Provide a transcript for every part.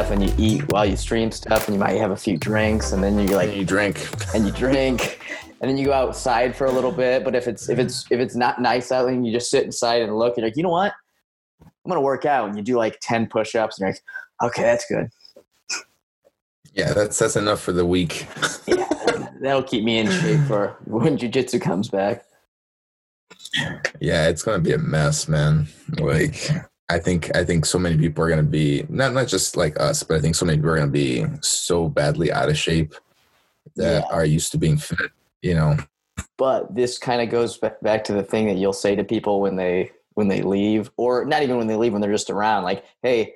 stuff, and you eat while you stream stuff, and you might have a few drinks, and then you like And you drink. and you drink and then you go outside for a little bit but if it's if it's if it's not nice out then you just sit inside and look and you're like you know what i'm gonna work out and you do like 10 push-ups and you're like okay that's good Yeah, that's that's enough for the week. yeah that'll keep me in shape for when jiu-jitsu comes back Yeah, it's gonna be a mess, man. Like I think I think so many people are gonna be not not just like us, but I think so many people are gonna be so badly out of shape that Yeah. are used to being fit. You know, but this kind of goes back to the thing that you'll say to people when they when they leave or not even when they leave when they're just around like hey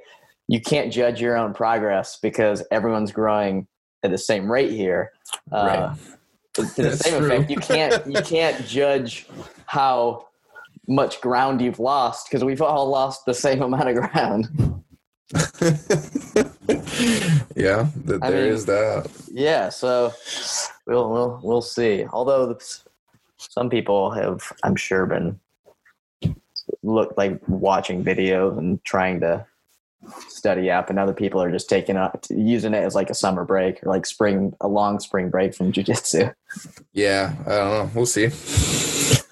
you can't judge your own progress because everyone's growing at the same rate here uh, right? to the That's same true. effect you can't you can't judge how much ground you've lost because we've all lost the same amount of ground yeah, th- I there mean- is that. yeah so we'll we'll, we'll see although the, some people have i'm sure been look like watching videos and trying to study up and other people are just taking up using it as like a summer break or like spring a long spring break from jiu-jitsu Yeah, I don't know. We'll see.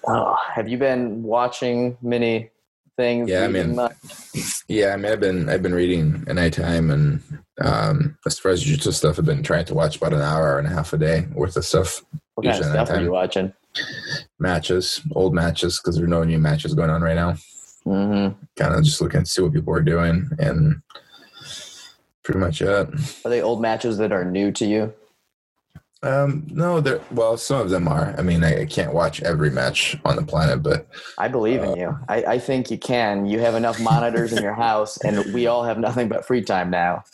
Oh, have you been watching many things Yeah, I mean, much? Yeah, I mean, I've been I've been reading at nighttime, and um, as far as jiu-jitsu stuff, I've been trying to watch about an hour, and a half a day worth of stuff. what kind of stuff are you watching Matches, old matches, because there are no new matches going on right now. hmm Kind of just looking to see what people are doing, and pretty much it. are they old matches that are new to you Um, no, there. Well, some of them are. I mean, I, I can't watch every match on the planet, but I believe in you. I, I think you can. You have enough monitors in your house, and we all have nothing but free time now.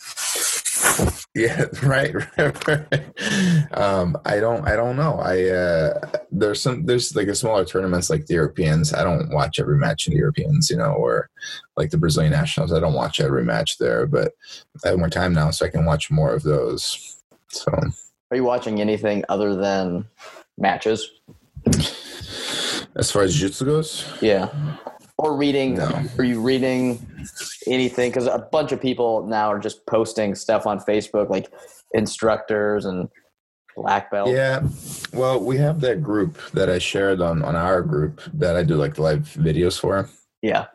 yeah, right, right, right. Um, I don't, I don't know. I uh, there's some, there's like a smaller tournaments like the Europeans. I don't watch every match in the Europeans, you know, or like the Brazilian nationals. I don't watch every match there, but I have more time now, so I can watch more of those. So Are you watching anything other than matches? as far as jiu-jitsu goes, Yeah. Or reading? No. Are you reading anything? Because a bunch of people now are just posting stuff on Facebook, like instructors and black belts. Yeah. Well, we have that group that I shared on on our group that I do like live videos for. Yeah.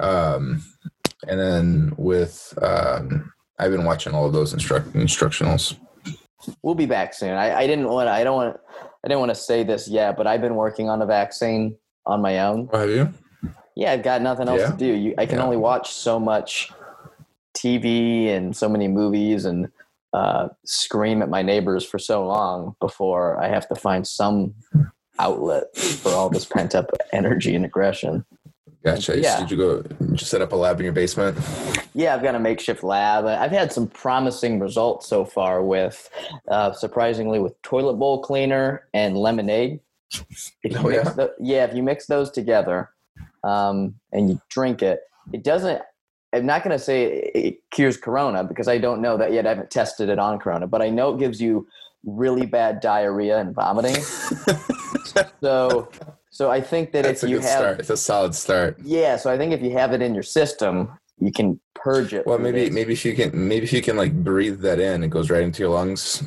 Um, and then with um, I've been watching all of those instruct instructionals. We'll be back soon. I, I didn't want. I don't want. I didn't want to say this yet, but I've been working on a vaccine on my own. Oh, have you? Yeah, I've got nothing else Yeah? to do. You, I can Yeah. only watch so much TV and so many movies and uh, scream at my neighbors for so long before I have to find some outlet for all this pent up energy and aggression. Gotcha. Yeah. Did you go? Did you set up a lab in your basement? Yeah, I've got a makeshift lab. I've had some promising results so far with, uh, surprisingly, with toilet bowl cleaner and lemonade. If Oh, yeah? tho- yeah, if you mix those together um, and you drink it, it doesn't. I'm not going to say it it cures corona because I don't know that yet. I haven't tested it on corona, but I know it gives you really bad diarrhea and vomiting. so, so I think that That's if you have, start. It's a solid start. yeah, so I think if you have it in your system, you can purge it. Well, maybe this. maybe if you can maybe if you can like breathe that in, it goes right into your lungs.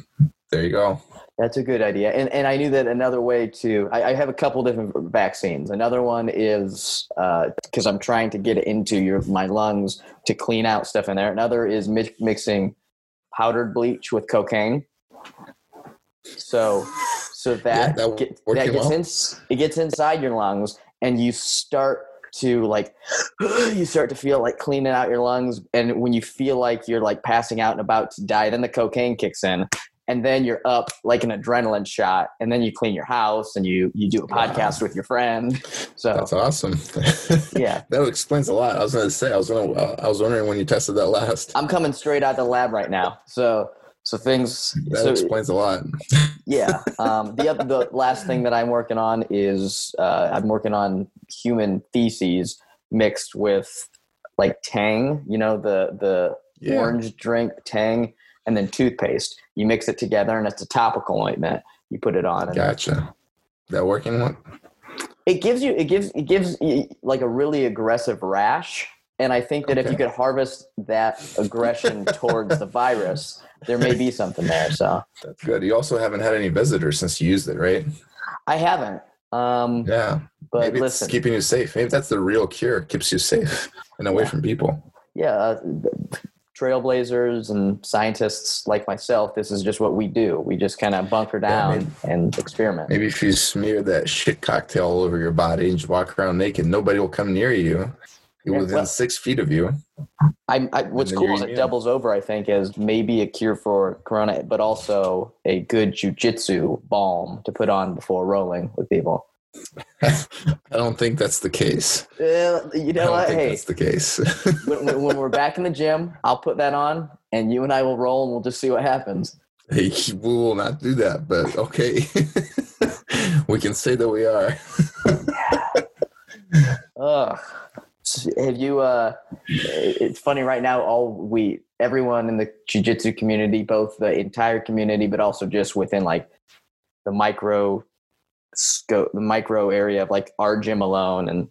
There you go. That's a good idea. And, and I knew that another way to, I, I have a couple different vaccines. Another one is uh, because I'm trying to get it into your my lungs to clean out stuff in there. Another is mi- mixing powdered bleach with cocaine. So, so that, that get, that gets well? in, it gets inside your lungs and you start to like you start to feel like cleaning out your lungs and when you feel like you're like passing out and about to die then the cocaine kicks in and then you're up like an adrenaline shot and then you clean your house and you you do a Wow. podcast with your friend so That's awesome. yeah that explains a lot. I was going to say. I was going to. I was wondering when you tested that last. i'm coming straight out of the lab right now so so things That so explains a lot. yeah um, the other the last thing that i'm working on is uh, i'm working on human feces mixed with like tang you know the the Yeah. orange drink tang and then toothpaste you mix it together and it's a topical ointment you put it on and Gotcha. That working one? it gives you it gives it gives like a really aggressive rash and i think that if you could harvest that aggression towards the virus there may be something there so That's good. You also haven't had any visitors since you used it, right? i haven't um Yeah. but Maybe listen it's keeping you safe. Maybe that's the real cure. It keeps you safe and away Yeah. from people. yeah uh, trailblazers and scientists like myself this is just what we do we just kind of bunker Yeah, down maybe- and experiment Maybe if you smear that shit cocktail all over your body and just walk around naked, nobody will come near you. Yeah, within well- six feet of you. I, I, what's cool is it doubles over. I think as maybe a cure for corona, but also a good jujitsu balm to put on before rolling with people. I don't think that's the case. Uh, you know what? think Hey, that's the case. when, when- when we're back in the gym, I'll put that on, and you and I will roll, and we'll just see what happens. Hey, we will not do that, but okay. we can say that we are. Ugh. Have you? Uh, it's funny right now. All we, everyone in the jujitsu community, both the entire community, but also just within like the micro scope, the micro area of like our gym alone, and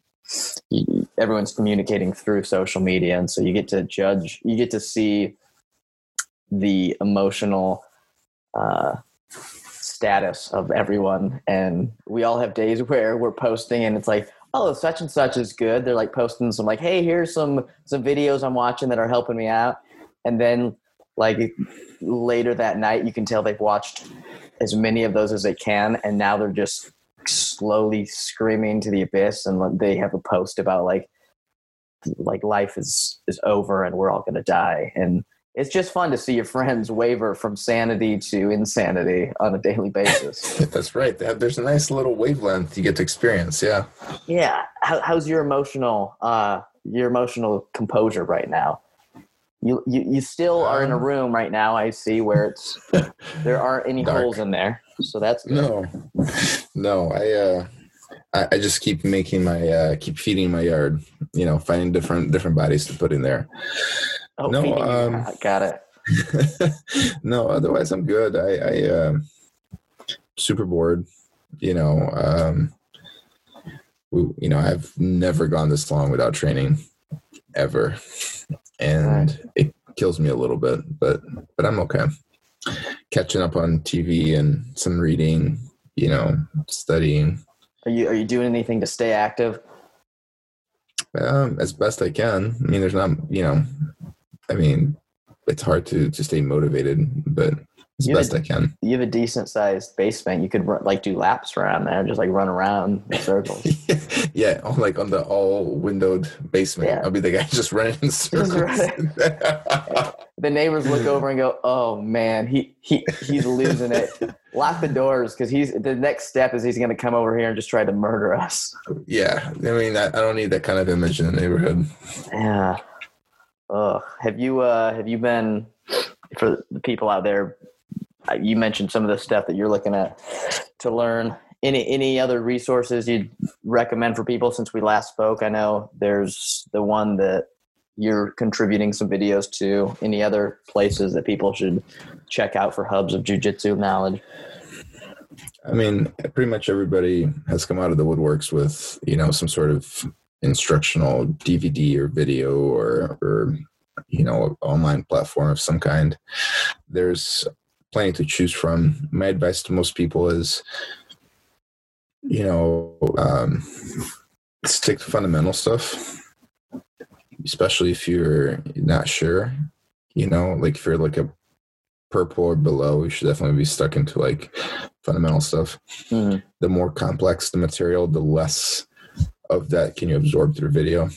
everyone's communicating through social media, and so you get to judge. You get to see the emotional uh, status of everyone, and we all have days where we're posting, and it's like oh such and such is good. They're like posting some like hey here's some some videos i'm watching that are helping me out. And then like later that night you can tell they've watched as many of those as they can and now they're just slowly screaming to the abyss and they have a post about like like life is is over and we're all to die. And it's just fun to see your friends waver from sanity to insanity on a daily basis That's right. There's a nice little wavelength you get to experience. Yeah. yeah How, how's your emotional uh your emotional composure right now you you, you still are in a Um, room right now i see where it's there aren't any Dark. holes in there so that's good. No, no. I uh, I, I just keep making my uh, keep feeding my yard. You know, finding different different bodies to put in there. Oh, no, um, got it no, otherwise I'm good. I, I um super bored. You know, um, we, you know, I've never gone this long without training, ever, and it kills me a little bit. But but I'm okay. Catching up on TV and some reading. You know, studying are you are you doing anything to stay active um, as best I can. I mean, there's not. You know, I mean, it's hard to to stay motivated, but as best did- I can. you have a decent sized basement you could run, like do laps around there just like run around in circles yeah, on oh, like on the all windowed basement. Yeah. I'll be the guy just running in circles. running. the neighbors look over and go, "Oh man, he he he's losing it." Lock the doors because he's the next step is he's going to come over here and just try to murder us. yeah, I mean, I, I don't need that kind of image in the neighborhood. Yeah. Ugh. Have you uh have you been for the people out there? uh, You mentioned some of the stuff that you're looking at to learn. Any any other resources you'd recommend for people since we last spoke? I know there's the one that you're contributing some videos to. Any other places that people should check out for hubs of jujitsu knowledge? I mean, pretty much everybody has come out of the woodworks with you know some sort of instructional DVD or video or or you know online platform of some kind. There's plenty to choose from. My advice to most people is, you know, um, stick to fundamental stuff, especially if you're not sure. You know, like if you're like a purple or below, you should definitely be stuck into like fundamental stuff. Mhm. The more complex the material, the less of that can you absorb through video.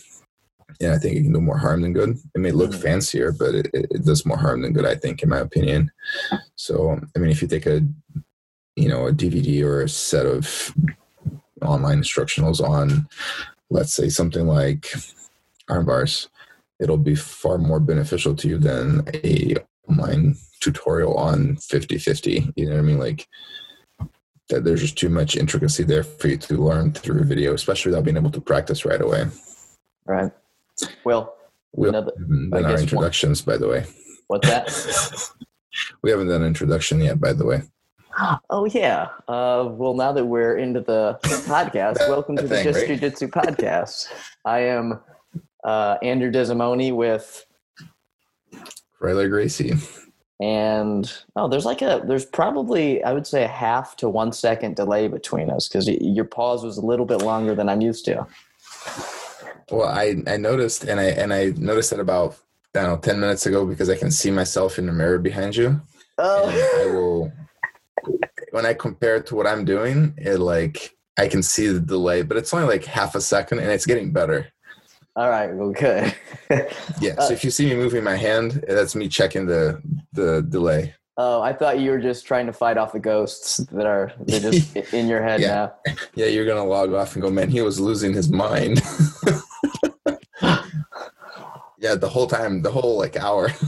And I think it can do more harm than good. It may look Mhm. fancier, but it, it, it does more harm than good, I think, in my opinion. So, I mean, if you take a, you know, a DVD or a set of online instructionals on, let's say something like arm bars, it'll be far more beneficial to you than a online tutorial on 50-50. You know what I mean? Like that there's just too much intricacy there for you to learn through a video, especially without being able to practice right away. Right. Well, We haven't done our guess one- introductions, by the way. what's that? we haven't done an introduction yet, by the way. Oh yeah. Uh, well, now that we're into the podcast, welcome to the thing, Just right? Jiu-Jitsu podcast. I am uh, Andrew Desimoni with, Ryler Gracie. And oh, there's like a there's probably I would say a half to one second delay between us because your pause was a little bit longer than I'm used to. Well, I I noticed, and I and I noticed it about I don't know ten minutes ago because I can see myself in the mirror behind you. Oh. And Oh, I will when I compare it to what I'm doing, it like I can see the delay, but it's only like half a second, and it's getting better. all right. Well, good. Yeah. Uh, so if you see me moving my hand, that's me checking the the delay. oh, I thought you were just trying to fight off the ghosts that are they're just in your head Yeah. now. Yeah, you're gonna log off and go, man, he was losing his mind. yeah, the whole time, the whole like hour.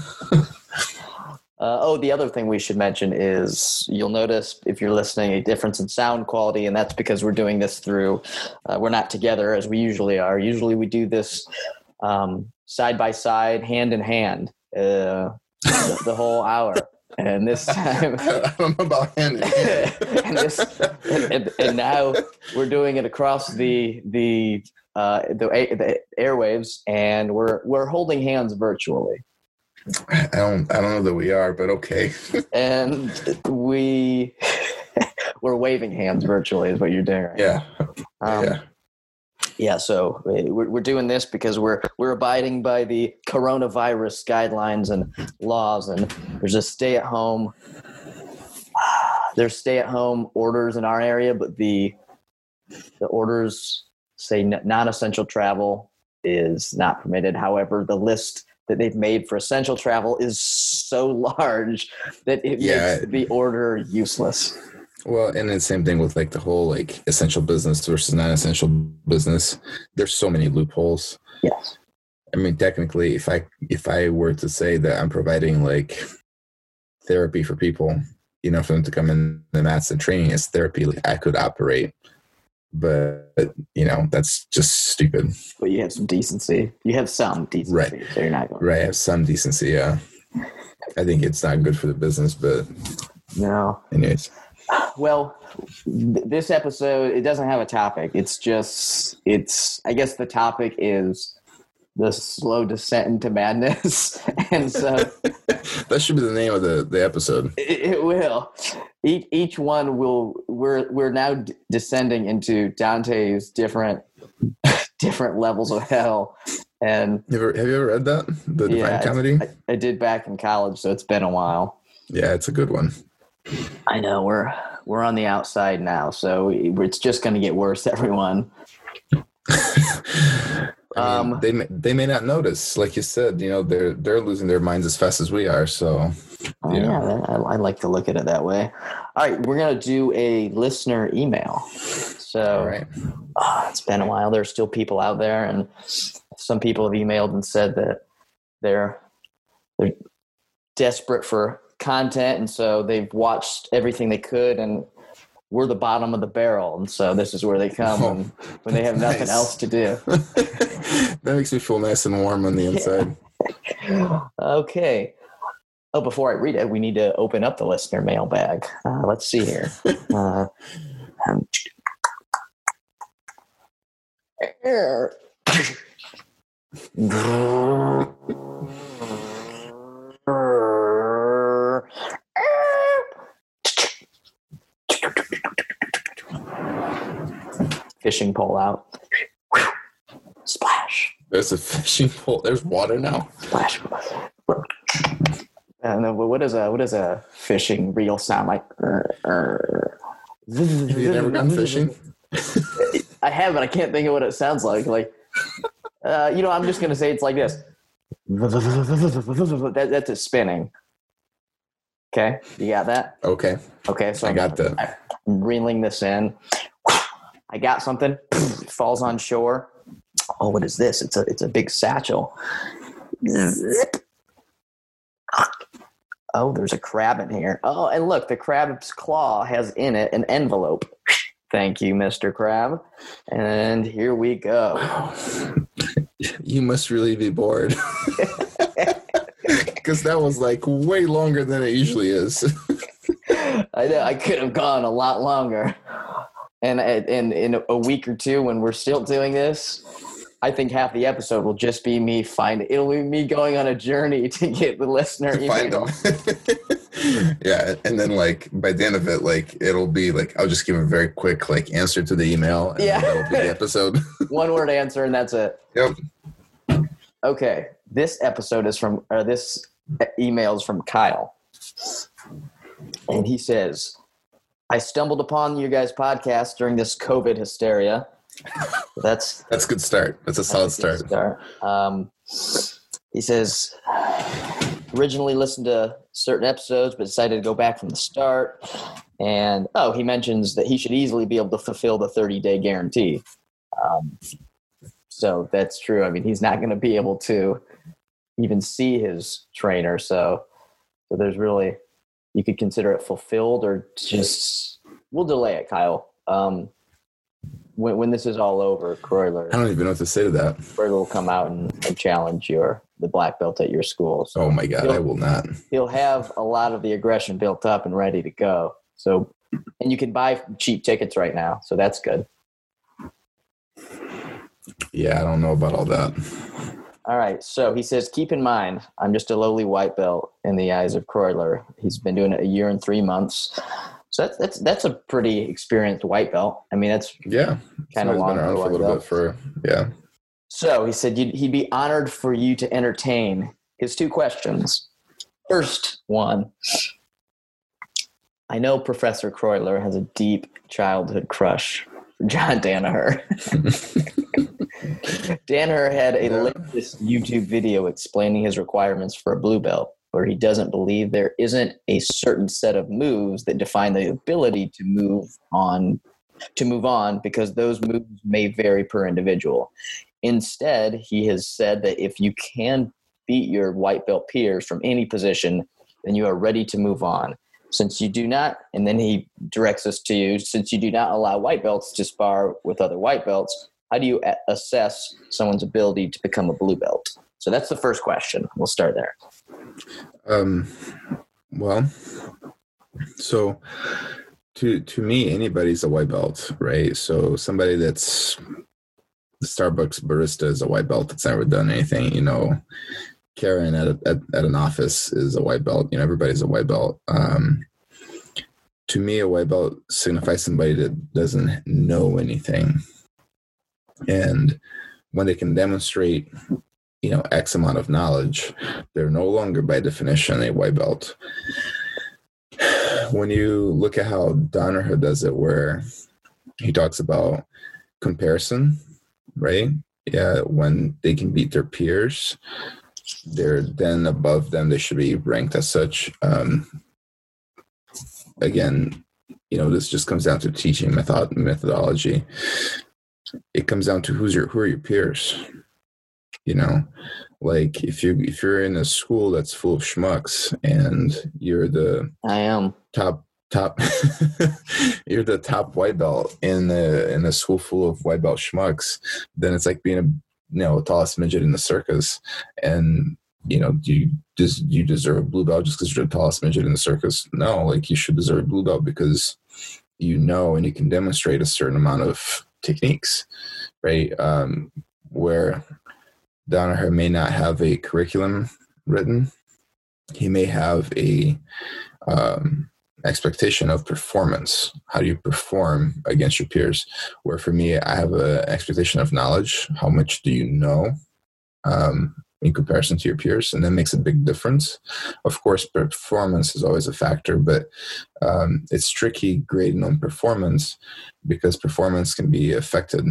Uh, oh, the other thing we should mention is you'll notice if you're listening a difference in sound quality, and that's because we're doing this through, uh, we're not together as we usually are. Usually we do this um, side by side, hand in hand, uh, the, the whole hour. And this time, I don't know about him. and, this, and, and, and now we're doing it across the the uh, the, the airwaves, and we're we're holding hands virtually. I don't I don't know that we are, but okay. and we we're waving hands virtually is what you're doing right Yeah. um, yeah. Yeah so we're, we're doing this because we're we're abiding by the coronavirus guidelines and laws and there's a stay at home there's stay at home orders in our area but the the orders say non-essential travel is not permitted however the list that they've made for essential travel is so large that it Yeah. makes the order useless Well, and the same thing with like the whole like essential business versus non-essential business. There's so many loopholes. yes I mean, technically, if I if I were to say that I'm providing like therapy for people, you know, for them to come in the mats and training as therapy, like, I could operate. But you know, that's just stupid. but you have some decency you have some decency Right. so you're not going Right? I have some decency. Yeah. I think it's not good for the business, but no anyways. Well, th- this episode it doesn't have a topic. It's just it's I guess the topic is the slow descent into madness, and so that should be the name of the, the episode. it, it will. Each each one will. We're we're now d- descending into Dante's different different levels of hell, and Have you ever, have you ever read that? The Divine Yeah, Comedy? I, I did back in college, so it's been a while. yeah, it's a good one. I know we're we're on the outside now, so it's just going to get worse. Everyone. I mean, Um, they may, they may not notice, like you said. You know, they're they're losing their minds as fast as we are. So Oh, Yeah. I, I like to look at it that way. All right, we're gonna do a listener email. So right, ah, it's been a while. There's still people out there, and some people have emailed and said that they're they're desperate for content, and so they've watched everything they could, and we're the bottom of the barrel, and so this is where they come Oh, when, when they have nothing nice. else to do. that makes me feel nice and warm on the inside. Okay. Oh, before I read it, we need to open up the listener mailbag. Uh, let's see here. Uh, um, Fishing pole out. Splash. There's a fishing pole. There's water now. Splash. Know, but what does a what does a fishing reel sound like? Have you never gone fishing? I have, but I can't think of what it sounds like. Like, uh, you know, I'm just gonna say it's like this. That, that's it spinning. Okay, you got that? Okay, Okay, so I I'm, got that. I'm reeling this in. I got something. It falls on shore. Oh, what is this? It's a it's a big satchel. Zip. Oh, there's a crab in here. Oh, and look, the crab's claw has in it an envelope. Thank you, Mr. Crab. And here we go. You must really be bored. Because that was like way longer than it usually is. I know I could have gone a lot longer. Uh, and and in a week or two, when we're still doing this, I think half the episode will just be me finding. It'll be me going on a journey to get the listener to find them. yeah, and then like by the end of it, like it'll be like I'll just give a very quick like answer to the email, and Yeah. that'll be the episode. One word answer, and that's it. yep. Okay, this episode is from, or this email is from Kyle. And he says, I stumbled upon you guys' podcast during this COVID hysteria. That's That's a good start. That's a solid that's a start. start. Um, he says, originally listened to certain episodes, but decided to go back from the start. And oh, he mentions that he should easily be able to fulfill the 30 day guarantee. Um, so that's true. I mean, he's not going to be able to even see his trainer. So, so there's really, you could consider it fulfilled or just, we'll delay it, Kyle. Um, when, when this is all over, Croyler, I don't even know what to say to that. Croyler will come out and, and challenge your the black belt at your school. So Oh my god, I will not. he'll have a lot of the aggression built up and ready to go. So, and you can buy cheap tickets right now, so that's good. Yeah, I don't know about all that. All right. So he says, keep in mind, I'm just a lowly white belt in the eyes of Croyler. He's been doing it a year and three months. So that's that's that's a pretty experienced white belt. I mean, that's Yeah, kind of long been around for a little belt. bit for yeah. So he said you'd, he'd be honored for you to entertain his two questions. First one I know Professor Croyler has a deep childhood crush John Danaher. Danaher had a latest YouTube video explaining his requirements for a blue belt, where he doesn't believe there isn't a certain set of moves that define the ability to move on to move on because those moves may vary per individual. Instead, he has said that if you can beat your white belt peers from any position, then you are ready to move on. Since you do not, and then he directs us to you, since you do not allow white belts to spar with other white belts, how do you assess someone's ability to become a blue belt? So that's the first question. We'll start there. Um, well, so to to me, anybody's a white belt, right? So somebody that's the Starbucks barista is a white belt that's never done anything. You know, Karen at, a, at at an office is a white belt. You know, everybody's a white belt. Um, to me, a white belt signifies somebody that doesn't know anything, and when they can demonstrate you know x amount of knowledge they're no longer by definition a white belt when you look at how Danaher does it where he talks about comparison right yeah when they can beat their peers they're then above them they should be ranked as such. Um again you know this just comes down to teaching method methodology. It comes down to who's your who are your peers you know? Like if you if you're in a school that's full of schmucks and you're the I am. top top you're the top white belt in the in a school full of white belt schmucks then it's like being a you know tallest midget in the circus and you know do you just you deserve a blue belt just because you're the tallest midget in the circus no like you should deserve a blue belt because you know and you can demonstrate a certain amount of techniques right um where Danaher may not have a curriculum written. He may have a um, expectation of performance. How do you perform against your peers? Where for me, I have an expectation of knowledge. How much do you know um, in comparison to your peers? And that makes a big difference. Of course, performance is always a factor, but um, it's tricky grading on performance because performance can be affected.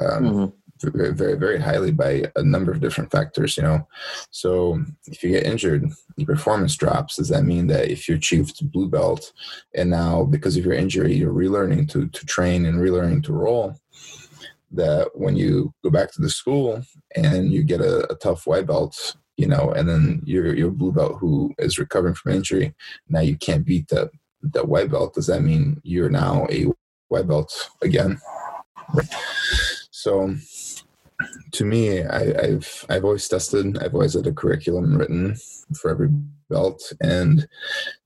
Um, Mhm. Very, very, very highly by a number of different factors, you know. So if you get injured, your performance drops. Does that mean that if you achieved blue belt and now because of your injury, you're relearning to, to train and relearning to roll, that when you go back to the school and you get a, a tough white belt, you know, and then your your blue belt who is recovering from injury, now you can't beat that that white belt. Does that mean you're now a white belt again? So to me, I, I've I've always tested. I've always had a curriculum written for every belt, and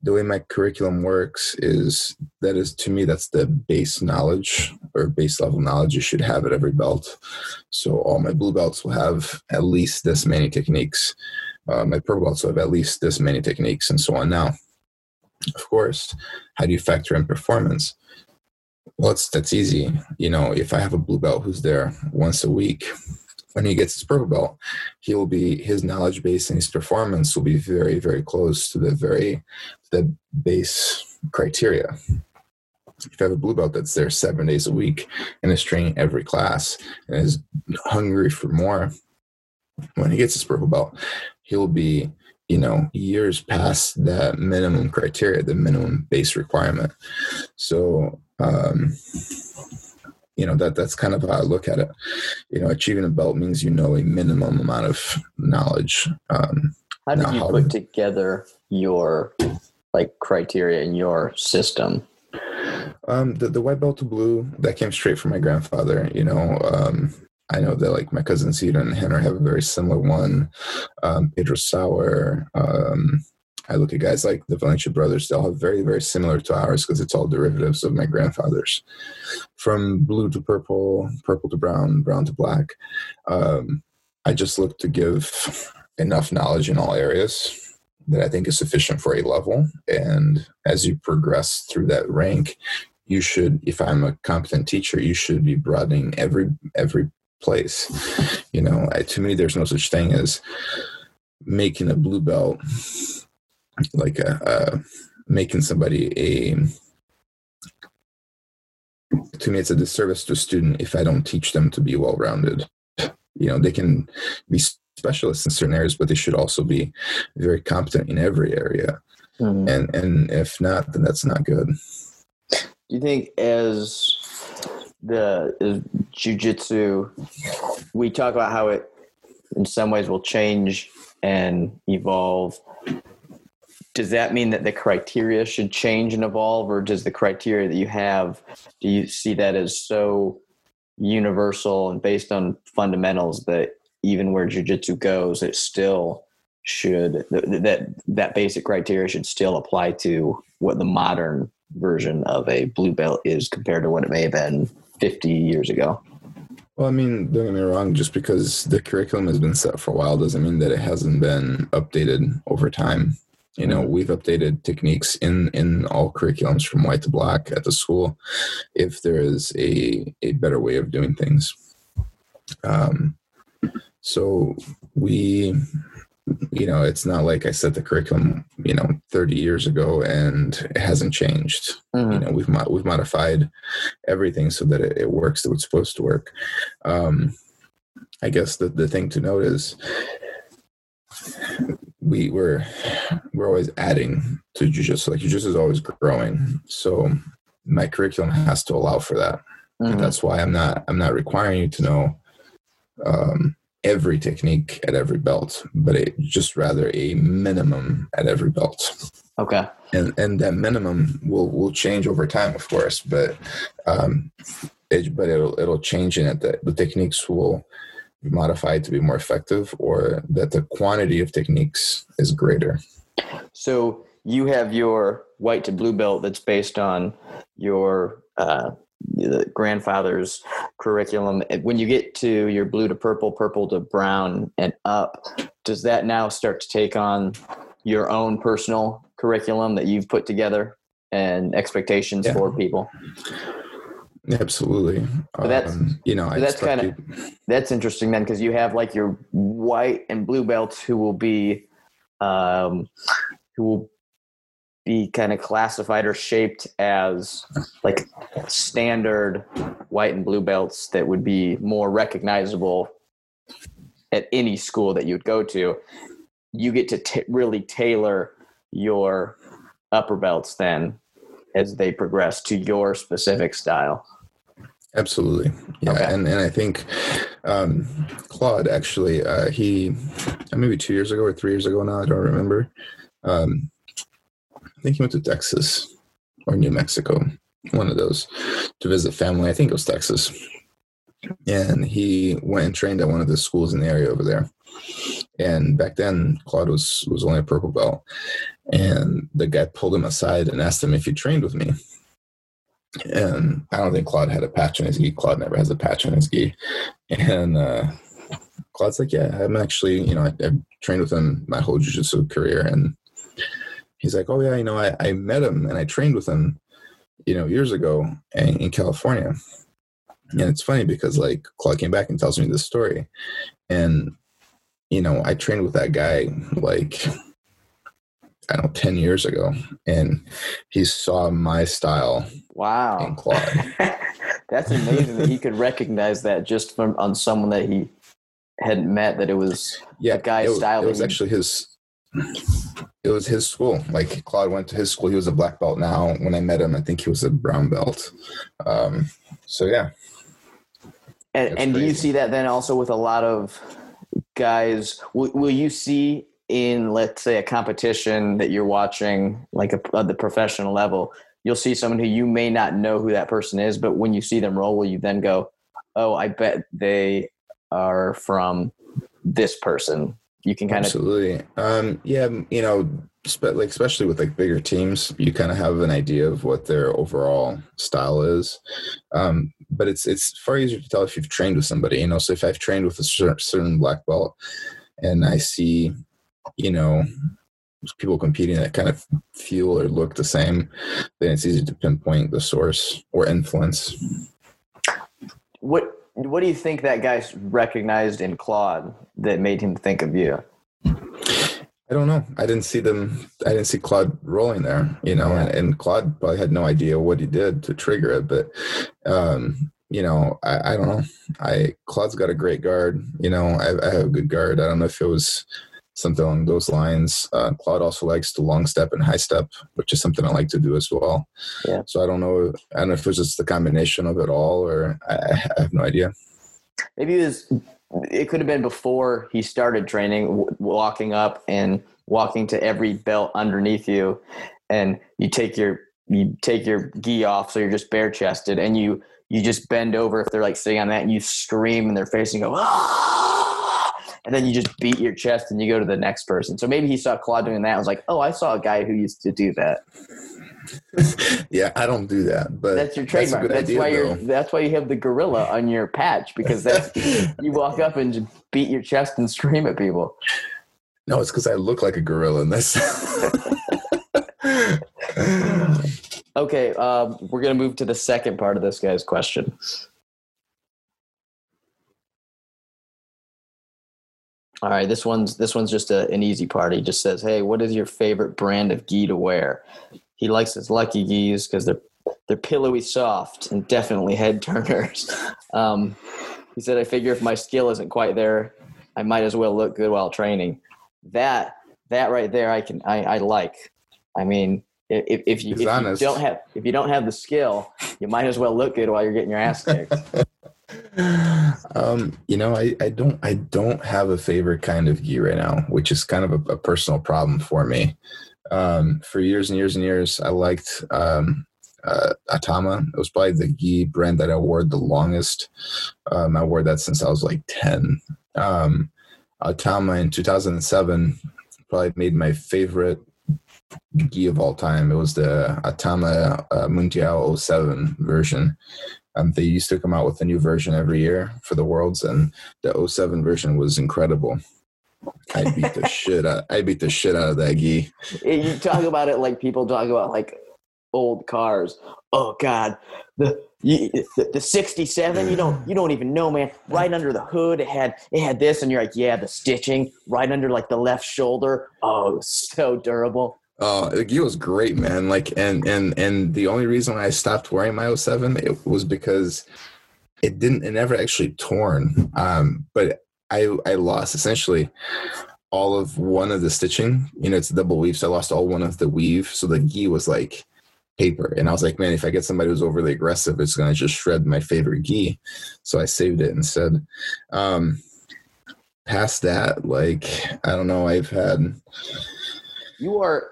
the way my curriculum works is that is to me that's the base knowledge or base level knowledge you should have at every belt. So all my blue belts will have at least this many techniques. Uh, my purple belts will have at least this many techniques, and so on. Now, of course, how do you factor in performance? Well, that's easy. You know, if I have a blue belt who's there once a week, when he gets his purple belt, he will be his knowledge base and his performance will be very, very close to the very the base criteria. If you have a blue belt that's there seven days a week and is training every class and is hungry for more, when he gets his purple belt, he'll be you know years past that minimum criteria the minimum base requirement so um you know that that's kind of how I look at it. You know, achieving a belt means you know a minimum amount of knowledge. Um, how did you how put together your like criteria in your system? Um, the the white belt to blue that came straight from my grandfather. You know, um, I know that like my cousin Cedar and Henry have a very similar one. Um, Pedro Sauer, um, I look at guys like the Valente brothers, they'll have very, very similar to ours because it's all derivatives of my grandfather's. From blue to purple, purple to brown, brown to black. Um, I just look to give enough knowledge in all areas that I think is sufficient for a level. And as you progress through that rank, you should, if I'm a competent teacher, you should be broadening every every place. You know, I, to me, there's no such thing as making a blue belt like a, uh, uh, making somebody a to me it's a disservice to a student if i don't teach them to be well rounded you know they can be specialists in certain areas but they should also be very competent in every area. Mm-hmm. and and if not then that's not good. Do you think as the as jiu-jitsu we talk about how it in some ways will change and evolve does that mean that the criteria should change and evolve or does the criteria that you have do you see that as so universal and based on fundamentals that even where jiu-jitsu goes it still should that that basic criteria should still apply to what the modern version of a blue belt is compared to what it may have been 50 years ago? Well, I mean, don't get me wrong, just because the curriculum has been set for a while doesn't mean that it hasn't been updated over time you know we've updated techniques in in all curriculums from white to black at the school if there is a a better way of doing things. Um so we you know it's not like i set the curriculum you know 30 years ago and it hasn't changed. Mm-hmm. you know we've we've modified everything so that it, it works the way it's supposed to work. Um i guess the the thing to note is we were we're always adding to jujitsu. Like jujitsu is always growing, so my curriculum has to allow for that. Mm-hmm. And that's why I'm not I'm not requiring you to know um, every technique at every belt, but it, just rather a minimum at every belt. Okay. And and that minimum will will change over time, of course, but um, it, but it'll it'll change in it. The, the techniques will modified to be more effective or that the quantity of techniques is greater. So you have your white to blue belt that's based on your uh, grandfather's curriculum. When you get to your blue to purple, purple to brown, and up, does that now start to take on your own personal curriculum that you've put together and expectations yeah. for people? Absolutely. But that's um, you know that's kind of that's interesting then because you have like your white and blue belts who will be um, who will be kind of classified or shaped as like standard white and blue belts that would be more recognizable at any school that you'd go to. You get to t- really tailor your upper belts then as they progress to your specific style. Absolutely, yeah, okay. and and I think um, Claude actually uh, he uh, maybe two years ago or three years ago now I don't remember. Um, I think he went to Texas or New Mexico, one of those, to visit family. I think it was Texas, and he went and trained at one of the schools in the area over there. And back then, Claude was was only a purple belt, and the guy pulled him aside and asked him if he trained with me. And I don't think Claude had a patch on his gi. Claude never has a patch on his gi. And uh, Claude's like, "Yeah, I'm actually, you know, I, I've trained with him my whole jiu-jitsu career." And he's like, "Oh yeah, you know, I, I met him and I trained with him, you know, years ago in, in California." And it's funny because like Claude came back and tells me this story, and you know, I trained with that guy like I don't know, 10 years ago, and he saw my style in Wow. Claude. That's amazing that he could recognize that just from on someone that he hadn't met that it was Yeah, The guy's it style It was actually his. It was his school. Like Claude went to his school. He was a black belt. Now, when I met him, I think he was a brown belt. Um, so yeah, And, and do you see that then also with a lot of guys? Will, will you see in, let's say, a competition that you're watching, like a, at the professional level, you'll see someone who you may not know who that person is, but when you see them roll, will you then go, oh, I bet they are from this person? You can kind of, absolutely. Um, yeah, you know, like especially with like bigger teams, you kind of have an idea of what their overall style is. Um, but it's it's far easier to tell if you've trained with somebody. You know, so if I've trained with a certain black belt, and I see, you know, people competing that kind of feel or look the same, then it's easy to pinpoint the source or influence. what what do you think that guy recognized in Claude that made him think of you? I don't know. I didn't see them. I didn't see Claude rolling there, you know, and, and Claude probably had no idea what he did to trigger it. But, um, you know, I, I don't know. I Claude's got a great guard. You know, I, I have a good guard. I don't know if it was something along those lines. Uh, Claude also likes to long step and high step, which is something I like to do as well. Yeah. So I don't know. I don't know if it's just the combination of it all, or I, I have no idea. maybe it was it could have been before he started training w- walking up and walking to every belt underneath you and you take your you take your gi off so you're just bare chested and you you just bend over if they're like sitting on that and you scream in their face and go ah! And then you just beat your chest and you go to the next person so maybe he saw claude doing that I was like oh i saw a guy who used to do that yeah, I don't do that, but that's your trademark good that's, idea, why you're though. that's why you have the gorilla on your patch because that's you walk up and just beat your chest and scream at people. No, it's because I look like a gorilla in this. Okay, um, we're gonna move to the second part of this guy's question. All right, this one's this one's just a, an easy part. He just says, "Hey, what is your favorite brand of gi to wear?" He likes his Lucky Gis because they're they're pillowy soft and definitely head turners. Um, he said, "I figure if my skill isn't quite there, I might as well look good while training." That that right there, I can I, I like. I mean, if, if you, if you don't have if you don't have the skill, you might as well look good while you're getting your ass kicked. um, you know, I, I don't I don't have a favorite kind of gi right now, which is kind of a, a personal problem for me. Um, for years and years and years, I liked um, uh, Atama. It was probably the gi brand that I wore the longest. Um, I wore that since I was like ten. Um, Atama in 2007 probably made my favorite gi of all time. It was the Atama uh, Mundial 07 version. Um, they used to come out with a new version every year for the worlds, and the 07 version was incredible. I beat the shit out. I beat the shit out of that gi. You talk about it like people talk about like old cars. Oh God, the you, the, the '67. You don't you don't even know, man. Right under the hood, it had it had this, and you're like, yeah, the stitching right under like the left shoulder. Oh, so durable. Oh, the gi was great, man. Like, and and and the only reason why I stopped wearing my 07 it was because it didn't. It never actually torn. Um, but I I lost essentially all of one of the stitching. You know, it's a double weave, so I lost all one of the weave. So the gi was like paper, and I was like, man, if I get somebody who's overly aggressive, it's gonna just shred my favorite gi. So I saved it instead. Um, past that, like I don't know, I've had. You are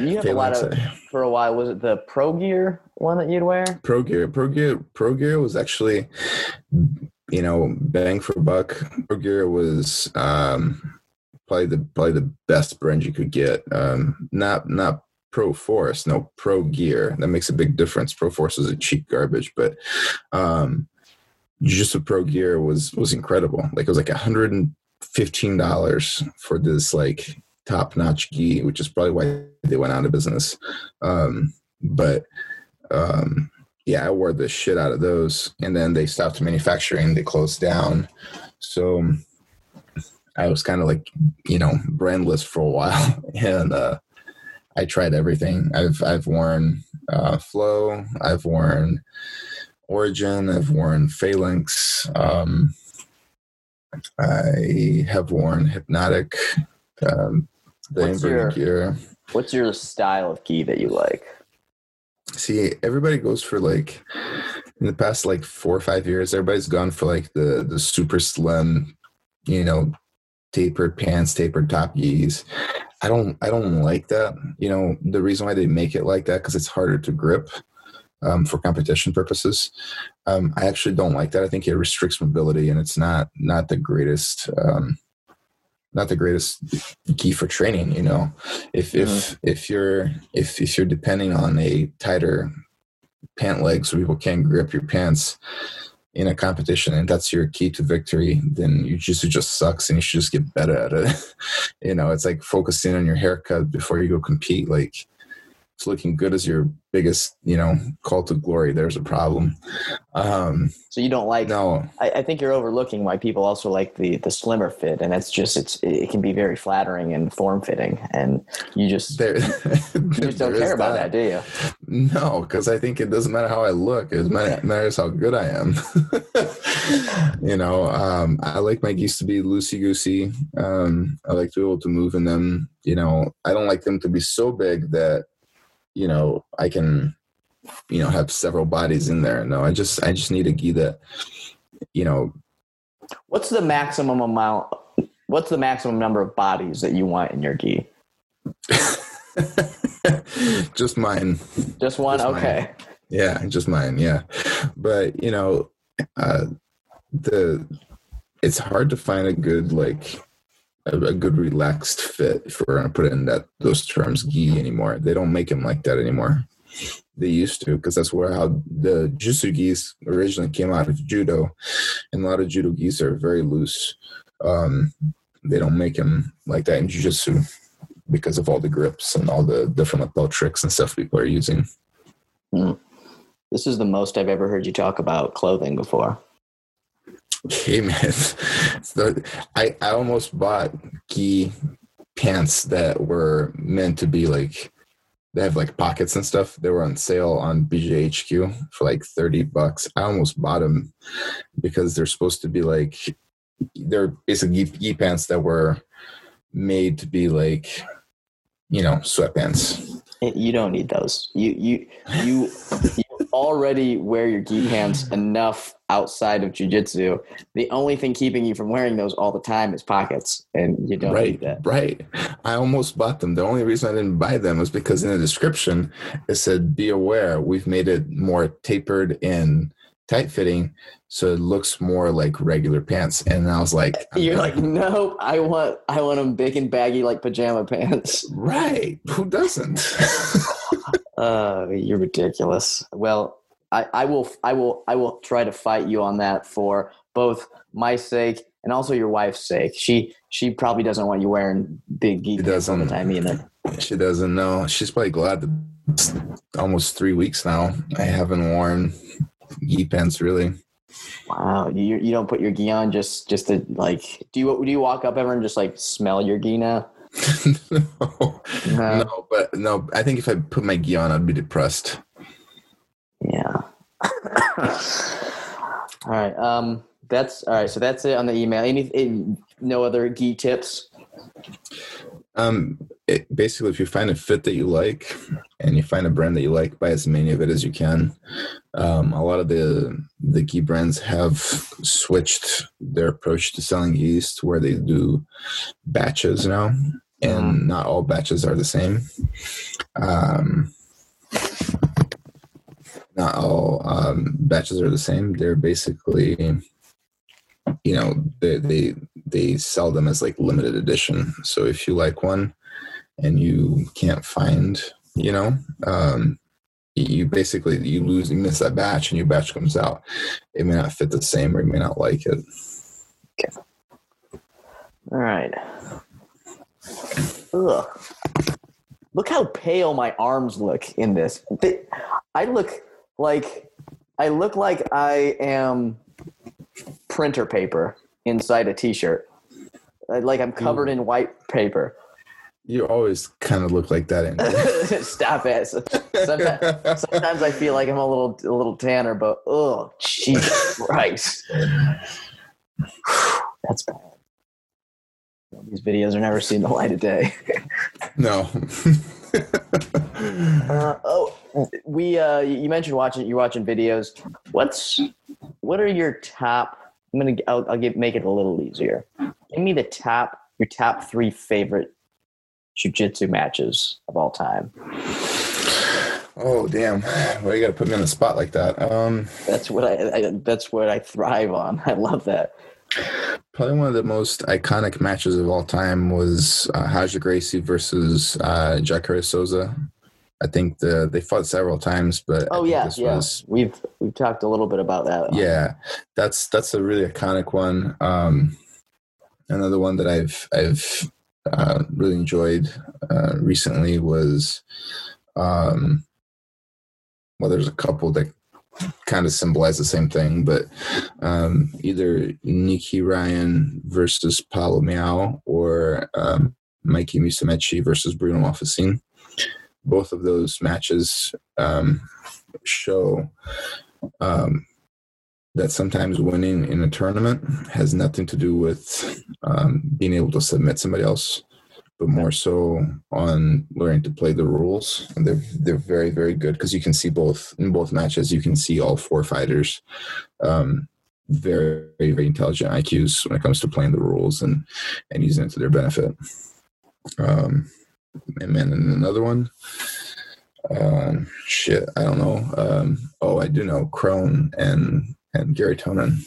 you have a lot of for a while. Was it the Pro Gear one that you'd wear? Pro Gear. Pro Gear. Pro Gear was actually you know, bang for buck, Pro Gear was um, probably the probably the best brand you could get. Um, not not Pro Force, no Pro Gear. That makes a big difference. Pro Force is a cheap garbage, but um, just a Pro Gear was was incredible. Like it was like hundred and fifteen dollars for this like top notch gi, which is probably why they went out of business. Um, but um, yeah, I wore the shit out of those, and then they stopped manufacturing. They closed down, so I was kind of like you know brandless for a while, and uh, I tried everything. I've I've worn uh, Flow, I've worn Origin, I've worn Phalanx. Um, I have worn Hypnotik, um, the What's your- gear. What's your style of gi that you like? See, everybody goes for like in the past like four or five years, everybody's gone for like the the super slim, you know, tapered pants, tapered top gis. I don't I don't like that. You know, the reason why they make it like that because it's harder to grip um, for competition purposes. Um, I actually don't like that. I think it restricts mobility and it's not not the greatest um, not the greatest key for training. You know, if if uh-huh. if you're if if you're depending on a tighter pant leg so people can't grip your pants in a competition and that's your key to victory then you just it just sucks and you should just get better at it you know it's like focusing on your haircut before you go compete like it's looking good as your biggest you know call to glory there's a problem um So you don't like? no I, I think you're overlooking why people also like the the slimmer fit, and that's just it's it can be very flattering and form fitting, and you just there, you just don't care about that, do you? No, because I think it doesn't matter how I look. It matters how good I am. you know, um, I like my gis to be loosey goosey. Um, I like to be able to move in them. You know, I don't like them to be so big that you know I can, you know, have several bodies in there. No, I just I just need a gi that, you know, What's the maximum amount? What's the maximum number of bodies that you want in your gi? just mine. Just one. Just mine. okay. Yeah, just mine. Yeah, but you know, uh, the it's hard to find a good like a, good relaxed fit if we're gonna put it in that those terms gi anymore. They don't make them like that anymore. They used to because that's where how the jutsu gis originally came out of judo, and a lot of judo gis are very loose. Um, they don't make them like that in jiu-jitsu because of all the grips and all the different lapel tricks and stuff people are using. This is the most I've ever heard you talk about clothing before. Hey man, so I I almost bought gi pants that were meant to be like they have like pockets and stuff. They were on sale on BJJHQ for like thirty bucks. I almost bought them because they're supposed to be like they're basically gi pants that were made to be like you know sweatpants. You don't need those. You you you already wear your gi pants enough outside of jujitsu. The only thing keeping you from wearing those all the time is pockets, and you don't right, need that. right. I almost bought them. The only reason I didn't buy them was because in the description it said, "Be aware, we've made it more tapered and tight fitting, so it looks more like regular pants." And I was like, You're not- like, nope. I want I want them big and baggy like pajama pants. right? Who doesn't? Uh, you're ridiculous. Well, I, I will I will I will try to fight you on that for both my sake and also your wife's sake. She she probably doesn't want you wearing big pants all the time either. she doesn't know. She's probably glad that it's almost three weeks now. I haven't worn gi pants really. Wow, you you don't put your gi on just just to like do you do you walk up ever and just like smell your gi now? no, No. no, but no. I think if I put my gi on, I'd be depressed. Yeah. all right. Um. That's all right. So that's it on the email. Any, any no other gi tips? Um, it, basically, if you find a fit that you like and you find a brand that you like, buy as many of it as you can. Um, a lot of the the gi brands have switched their approach to selling yeast, where they do batches now, and not all batches are the same. Um, not all um, batches are the same. They're basically you know they, they they sell them as like limited edition. So if you like one and you can't find, you know, um, you basically you lose you miss that batch and your batch comes out. It may not fit the same or you may not like it. Okay. All right. Ugh. Look how pale my arms look in this. I look like I look like I am printer paper inside a t-shirt. Uh, Like I'm covered in white paper. You always kind of look like that. Andy. Stop it. Sometimes, sometimes I feel like I'm a little a little tanner, but oh Jesus Christ. That's bad. These videos are never seen the light of day. no. Uh, oh, we uh, you mentioned watching you're watching videos. What's what are your top? I'm gonna I'll, I'll give make it a little easier. Give me the top your top three favorite jujitsu matches of all time. oh damn! Well, you got to put me on the spot like that. Um, That's what I, I that's what I thrive on. I love that. probably one of the most iconic matches of all time was uh, Roger Gracie versus uh, Jacare Souza. I think the they fought several times, but Oh yeah, this yeah. was We've we've talked a little bit about that. yeah that's that's a really iconic one um another one that i've i've uh, really enjoyed uh, recently was um well there's a couple that kind of symbolize the same thing but um either nicky ryan versus paulo miyao or um mikey musumeci versus bruno Malfacine. Both of those matches um show um that sometimes winning in a tournament has nothing to do with um, being able to submit somebody else, but more so on learning to play the rules. And they're they're very very good because you can see both in both matches. You can see all four fighters. Um, very, very very intelligent IQs when it comes to playing the rules and and using it to their benefit. Um, and then another one. Um, shit, I don't know. Um, oh, I do know Kron and and Garry Tonon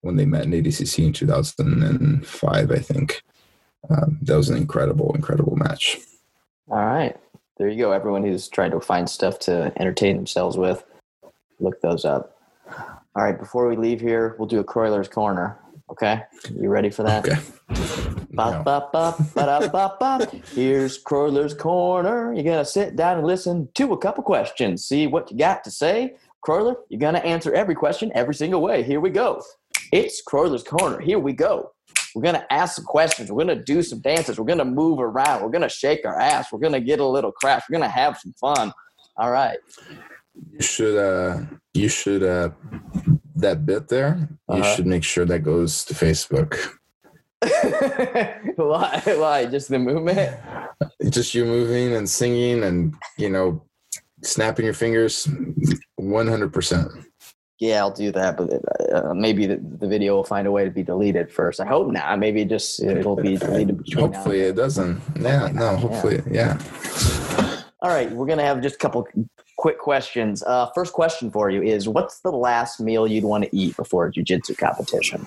when they met in ADCC in 2005, I think. Um, that was an incredible, incredible match. All right. There you go. Everyone who's trying to find stuff to entertain themselves with, look those up. All right. Before we leave here, we'll do a Croyler's Corner. Okay. You ready for that? Okay. Ba, ba, ba, da, ba, ba. Here's Croyler's Corner. You're going to sit down and listen to a couple questions, see what you got to say. Croyler, you're going to answer every question every single way. Here we go. It's Croyler's Corner. Here we go. We're going to ask some questions. We're going to do some dances. We're going to move around. We're going to shake our ass. We're going to get a little crash. We're going to have some fun. All right. You should, uh, you should, uh, that bit there, you Uh-huh. should make sure that goes to Facebook. why? Why? Just the movement? Just you moving and singing and, you know, snapping your fingers 100%. Yeah, I'll do that, but uh, maybe the, the video will find a way to be deleted first. I hope not. Maybe it just it'll be deleted. Hopefully it doesn't. Yeah, no, hopefully, yeah. All right, we're gonna have just a couple quick questions. Uh, first question for you is: What's the last meal you'd want to eat before a jujitsu competition?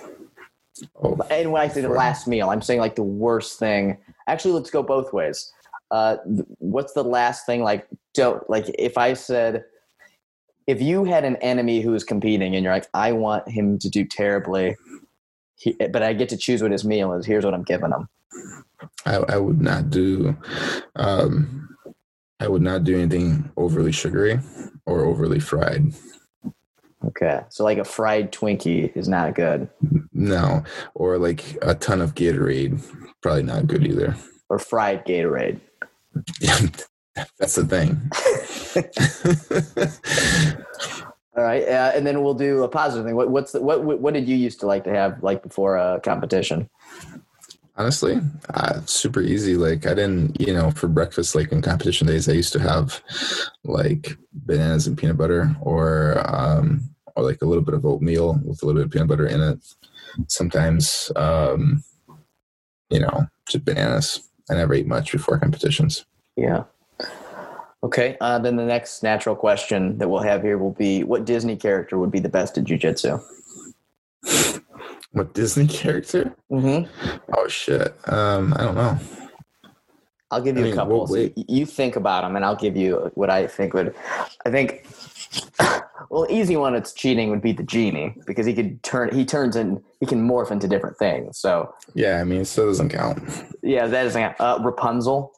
Oh, And when I say the last meal, I'm saying like the worst thing. Actually, let's go both ways. Uh, what's the last thing? Like, don't like if I said, if you had an enemy who is competing and you're like, I want him to do terribly, he, but I get to choose what his meal is. Here's what I'm giving him. I, I would not do um I would not do anything overly sugary or overly fried. Okay, so like a fried Twinkie is not good, No. Or like a ton of Gatorade. Probably not good either. or fried Gatorade. That's the thing. All right, uh, and then we'll do a positive thing. What, what's the, what, what what did you used to like to have like before a competition? Honestly, uh, super easy. Like I didn't, you know, for breakfast, like in competition days, I used to have like bananas and peanut butter, or um, or like a little bit of oatmeal with a little bit of peanut butter in it. Sometimes, um, you know, just bananas. I never eat much before competitions. Yeah. Okay. Uh, then the next natural question that we'll have here will be: What Disney character would be the best at jujitsu? What Disney character? Mm-hmm. Oh shit. Um, I don't know. I'll give I you mean, a couple. what So you think about them, and I'll give you what I think would. I think. Well, easy one. It's cheating would be the genie because he could turn. He turns and He can morph into different things. So Yeah, I mean, so doesn't count. yeah, that doesn't uh, Rapunzel.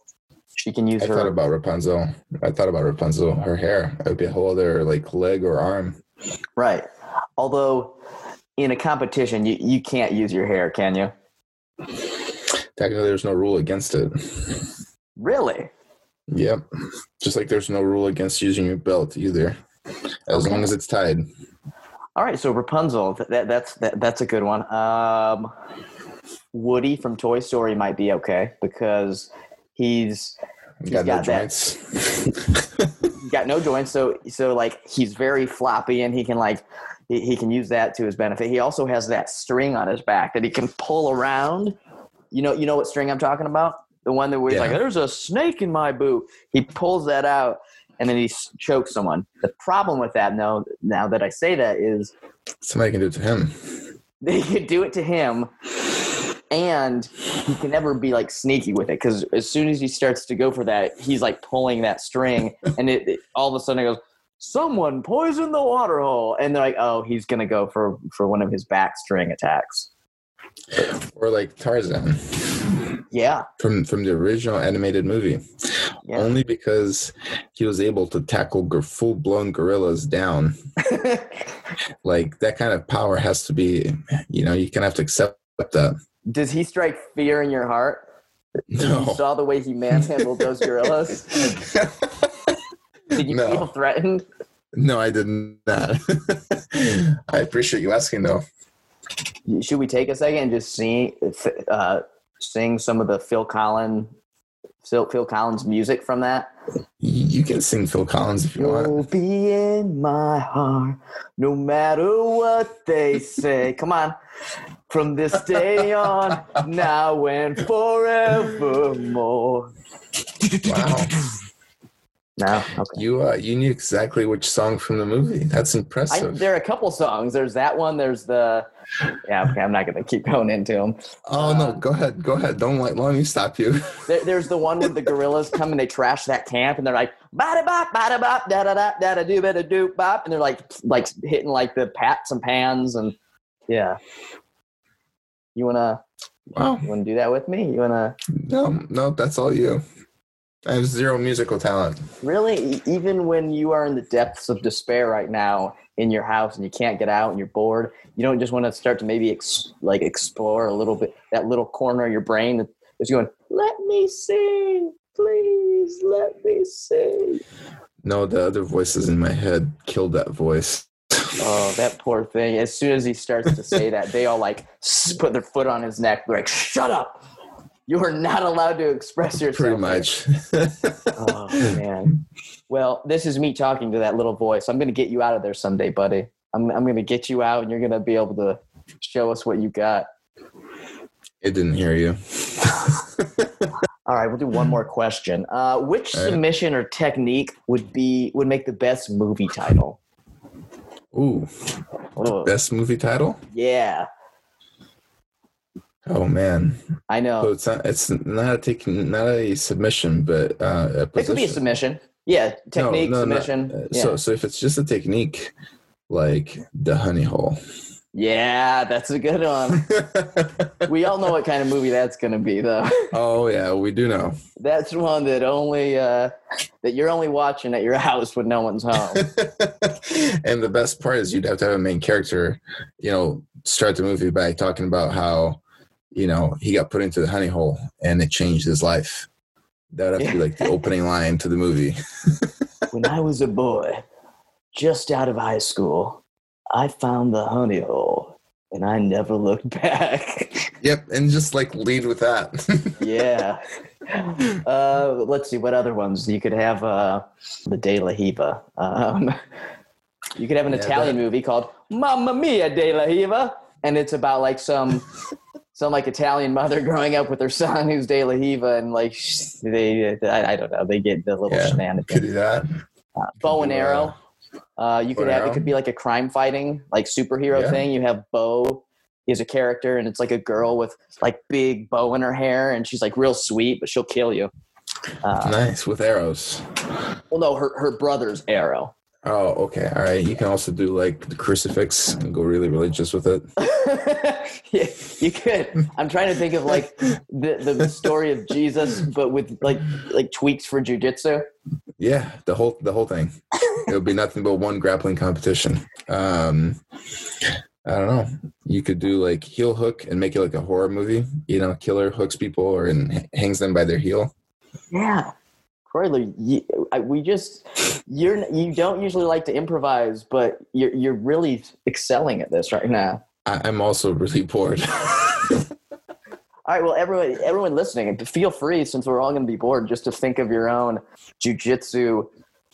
She can use I her. thought about Rapunzel. I thought about Rapunzel. Her hair. It would be a whole other like leg or arm. right. Although, in a competition, you, you can't use your hair, can you? Technically, there's no rule against it. Really? Yep. Just like there's no rule against using your belt either, as Okay. long as it's tied. All right. So Rapunzel. That, that that's that, that's a good one. Um, Woody from Toy Story might be okay because he's He's Got, got no that. joints. got no joints so so like he's very floppy and he can like he, he can use that to his benefit. He also has that string on his back that he can pull around. You know you know what string i'm talking about? The one that where he's like there's a snake in my boot. He pulls that out and then he chokes someone. The problem with that now now that i say that is Somebody can do it to him. they could do it to him and he can never be like sneaky with it because as soon as he starts to go for that he's like pulling that string and it, it- all of a sudden it goes someone poisoned the water hole. And they're like oh he's gonna go for for one of his back string attacks. Or like Tarzan. Yeah. From from the original animated movie. yeah. Only because he was able to tackle full blown gorillas down. Like that kind of power has to be, you know, you can have to accept that. does he strike fear in your heart? You saw the way he manhandled those gorillas did you No. feel threatened No, I did not. I appreciate you asking though. should we take a second and just sing uh, sing some of the Phil Collins Phil, Phil Collins music from that? You you can sing Phil Collins if you want. You'll be in my heart, no matter what they say. Come on. From this day on, now and forevermore. Wow. No, okay. You uh, you knew exactly which song from the movie. That's I, impressive. there are a couple songs. There's that one. There's the. Yeah, okay. I'm not going to keep going into them. oh no, go ahead, go ahead. Don't let, let me stop you. There, there's the one where the gorillas come and they trash that camp and they're like bada bop bada bop da da da da da do bada do bop and they're like like hitting like the pats and pans and yeah. You wanna Wow. you wanna do that with me? You wanna No, no, that's all you. I have zero musical talent. really even when you are in the depths of despair right now in your house and you can't get out and you're bored, you don't just want to start to maybe ex- like explore a little bit that little corner of your brain that is going, let me sing, please let me sing. No, the other voices in my head killed that voice. Oh, that poor thing. As soon as he starts to say that, they all like put their foot on his neck. They're like, shut up. You are not allowed to express yourself. Pretty much. Oh, man. Well, this is me talking to that little voice. I'm going to get you out of there someday, buddy. I'm, I'm going to get you out and you're going to be able to show us what you got. it didn't hear you. All right, we'll do one more question. Uh, which right. submission or technique would be would make the best movie title? Ooh, Oh, best movie title? yeah, Oh man. I know. So it's not it's not a taking not a submission, but uh, a It could be a submission. Yeah, technique, no, no. submission. Uh, yeah. So so if it's just a technique, like the honey hole. yeah, that's a good one. we all know what kind of movie that's going to be, though. oh yeah, we do know. That's one that only uh, that you're only watching at your house when no one's home. and the best part is you'd have to have a main character, you know, start the movie by talking about how, you know, he got put into the honey hole and it changed his life. That would have to be like the opening line to the movie. when I was a boy, just out of high school, I found the honey hole, and I never looked back. Yep, and just like lead with that. yeah. Uh, let's see what other ones you could have. Uh, the De La Riva. Um, you could have an Yeah, Italian that- movie called Mamma Mia De La Riva, and it's about like some some like Italian mother growing up with her son who's De La Riva, and like they I, I don't know they get the little Yeah, shenanigans. Could do that. Uh, bow and arrow. Uh, you could have it could be like a crime fighting like superhero Yeah. thing. You have bow is a character, and it's like a girl with like big bow in her hair, and she's like real sweet, but she'll kill you. Uh, nice with arrows. well, no, her her brother's Arrow. Oh, okay. All right. You can also do like the crucifix and go really religious with it. yeah, you could. I'm trying to think of like the the story of Jesus, but with like like tweaks for jujitsu. Yeah, the whole the whole thing. it would be nothing but one grappling competition. Um, I don't know. You could do like heel hook and make it like a horror movie. You know, killer hooks people or and hangs them by their heel. Yeah, You, I, we just you're you don't usually like to improvise, but you're you're really excelling at this right now. I, I'm also really bored. All right, well, everyone, everyone listening, feel free since we're all going to be bored, just to think of your own jujitsu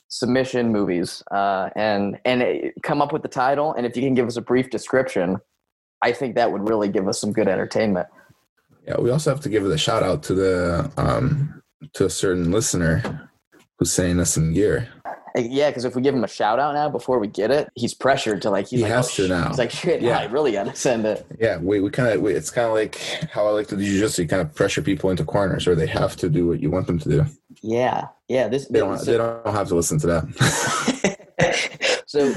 submission movies, uh, and and it, come up with the title. And if you can give us a brief description, I think that would really give us some good entertainment. yeah, we also have to give it a shout out to the um to a certain listener who's sending us some gear. Yeah, because if we give him a shout out now before we get it, he's pressured to like he's He like, has oh, to sh-" now. He's like, shit, Yeah. I really got to send it. Yeah, we, we kind of it's kind of like how I like to do jujitsu. You kind of pressure people into corners, or they have to do what you want them to do. Yeah, yeah. This They don't so- they don't have to listen to that. so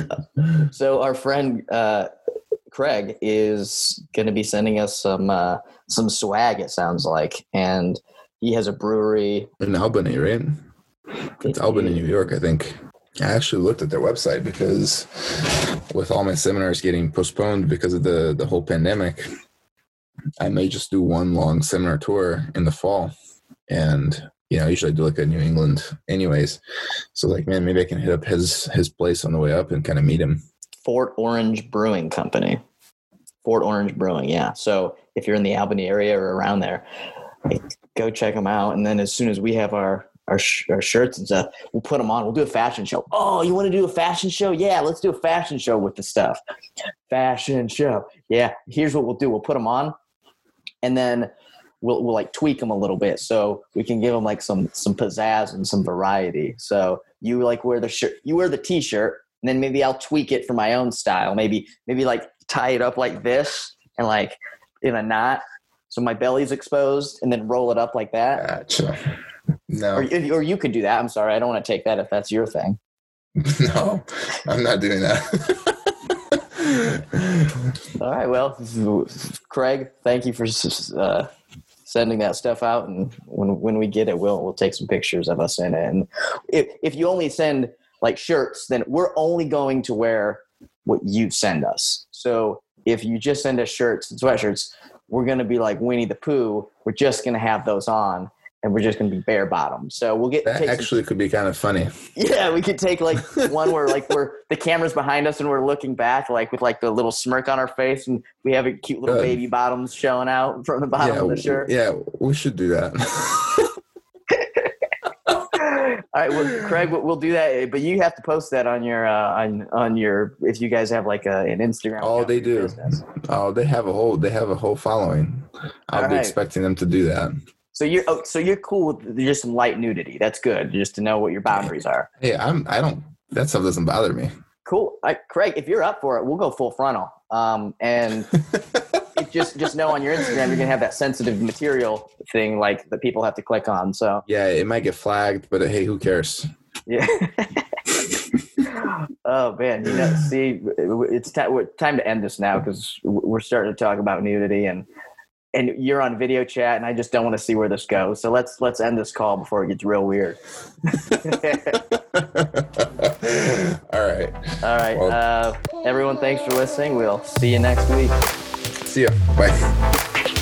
so our friend uh, Craig is going to be sending us some uh, some swag. It sounds like, and he has a brewery. In Albany, right? It's Albany, New York, I think. I actually looked at their website because with all my seminars getting postponed because of the the whole pandemic, I may just do one long seminar tour in the fall. And you know, usually I usually do like a New England anyways. So like man, maybe I can hit up his his place on the way up and kind of meet him. Fort Orange Brewing Company. Fort Orange Brewing, yeah. So if you're in the Albany area or around there, go check them out. And then as soon as we have our our, sh- our shirts and stuff, we'll put them on. We'll do a fashion show. Oh, you want to do a fashion show? Yeah, let's do a fashion show with the stuff. Fashion show. Yeah. Here's what we'll do. We'll put them on, and then we'll we'll like tweak them a little bit so we can give them like some some pizzazz and some variety. So you like wear the shirt, you wear the t-shirt, and then maybe I'll tweak it for my own style. Maybe maybe like tie it up like this and like in a knot so my belly's exposed, and then roll it up like that. Gotcha. No, Or, or you could do that. I'm sorry, I don't want to take that if that's your thing. no, I'm not doing that. All right. Well, Craig, thank you for uh, sending that stuff out, and when when we get it, we'll we'll take some pictures of us in it. And if if you only send like shirts, then we're only going to wear what you send us. So if you just send us shirts and sweatshirts, we're going to be like Winnie the Pooh. We're just going to have those on. And we're just going to be bare bottom. So we'll get that take some- actually could be kind of funny. Yeah, we could take like one where like we're the camera's behind us and we're looking back like with like the little smirk on our face and we have a cute little Good. baby bottoms showing out from the bottom yeah, of the shirt. yeah, we should do that. All right, well, Craig, we'll, we'll do that, but you have to post that on your uh, on on your if you guys have like a, an Instagram. Oh, they do. business. oh, they have a whole they have a whole following. I'll All be right. expecting them to do that. So you're oh, so you're cool with just some light nudity. That's good, just to know what your boundaries are. Hey, I'm I don't that stuff doesn't bother me. Cool, Craig. If you're up for it, we'll go full frontal. Um, and just just know on your Instagram you're gonna have that sensitive material thing like that people have to click on. So yeah, it might get flagged, but hey, who cares? yeah. oh man, you know, see, it's we're- time to end this now because we're starting to talk about nudity and and you're on video chat and I just don't want to see where this goes. So let's let's end this call before it gets real weird. All right. All right, Well- uh, everyone, thanks for listening. We'll see you next week. всех. Bye.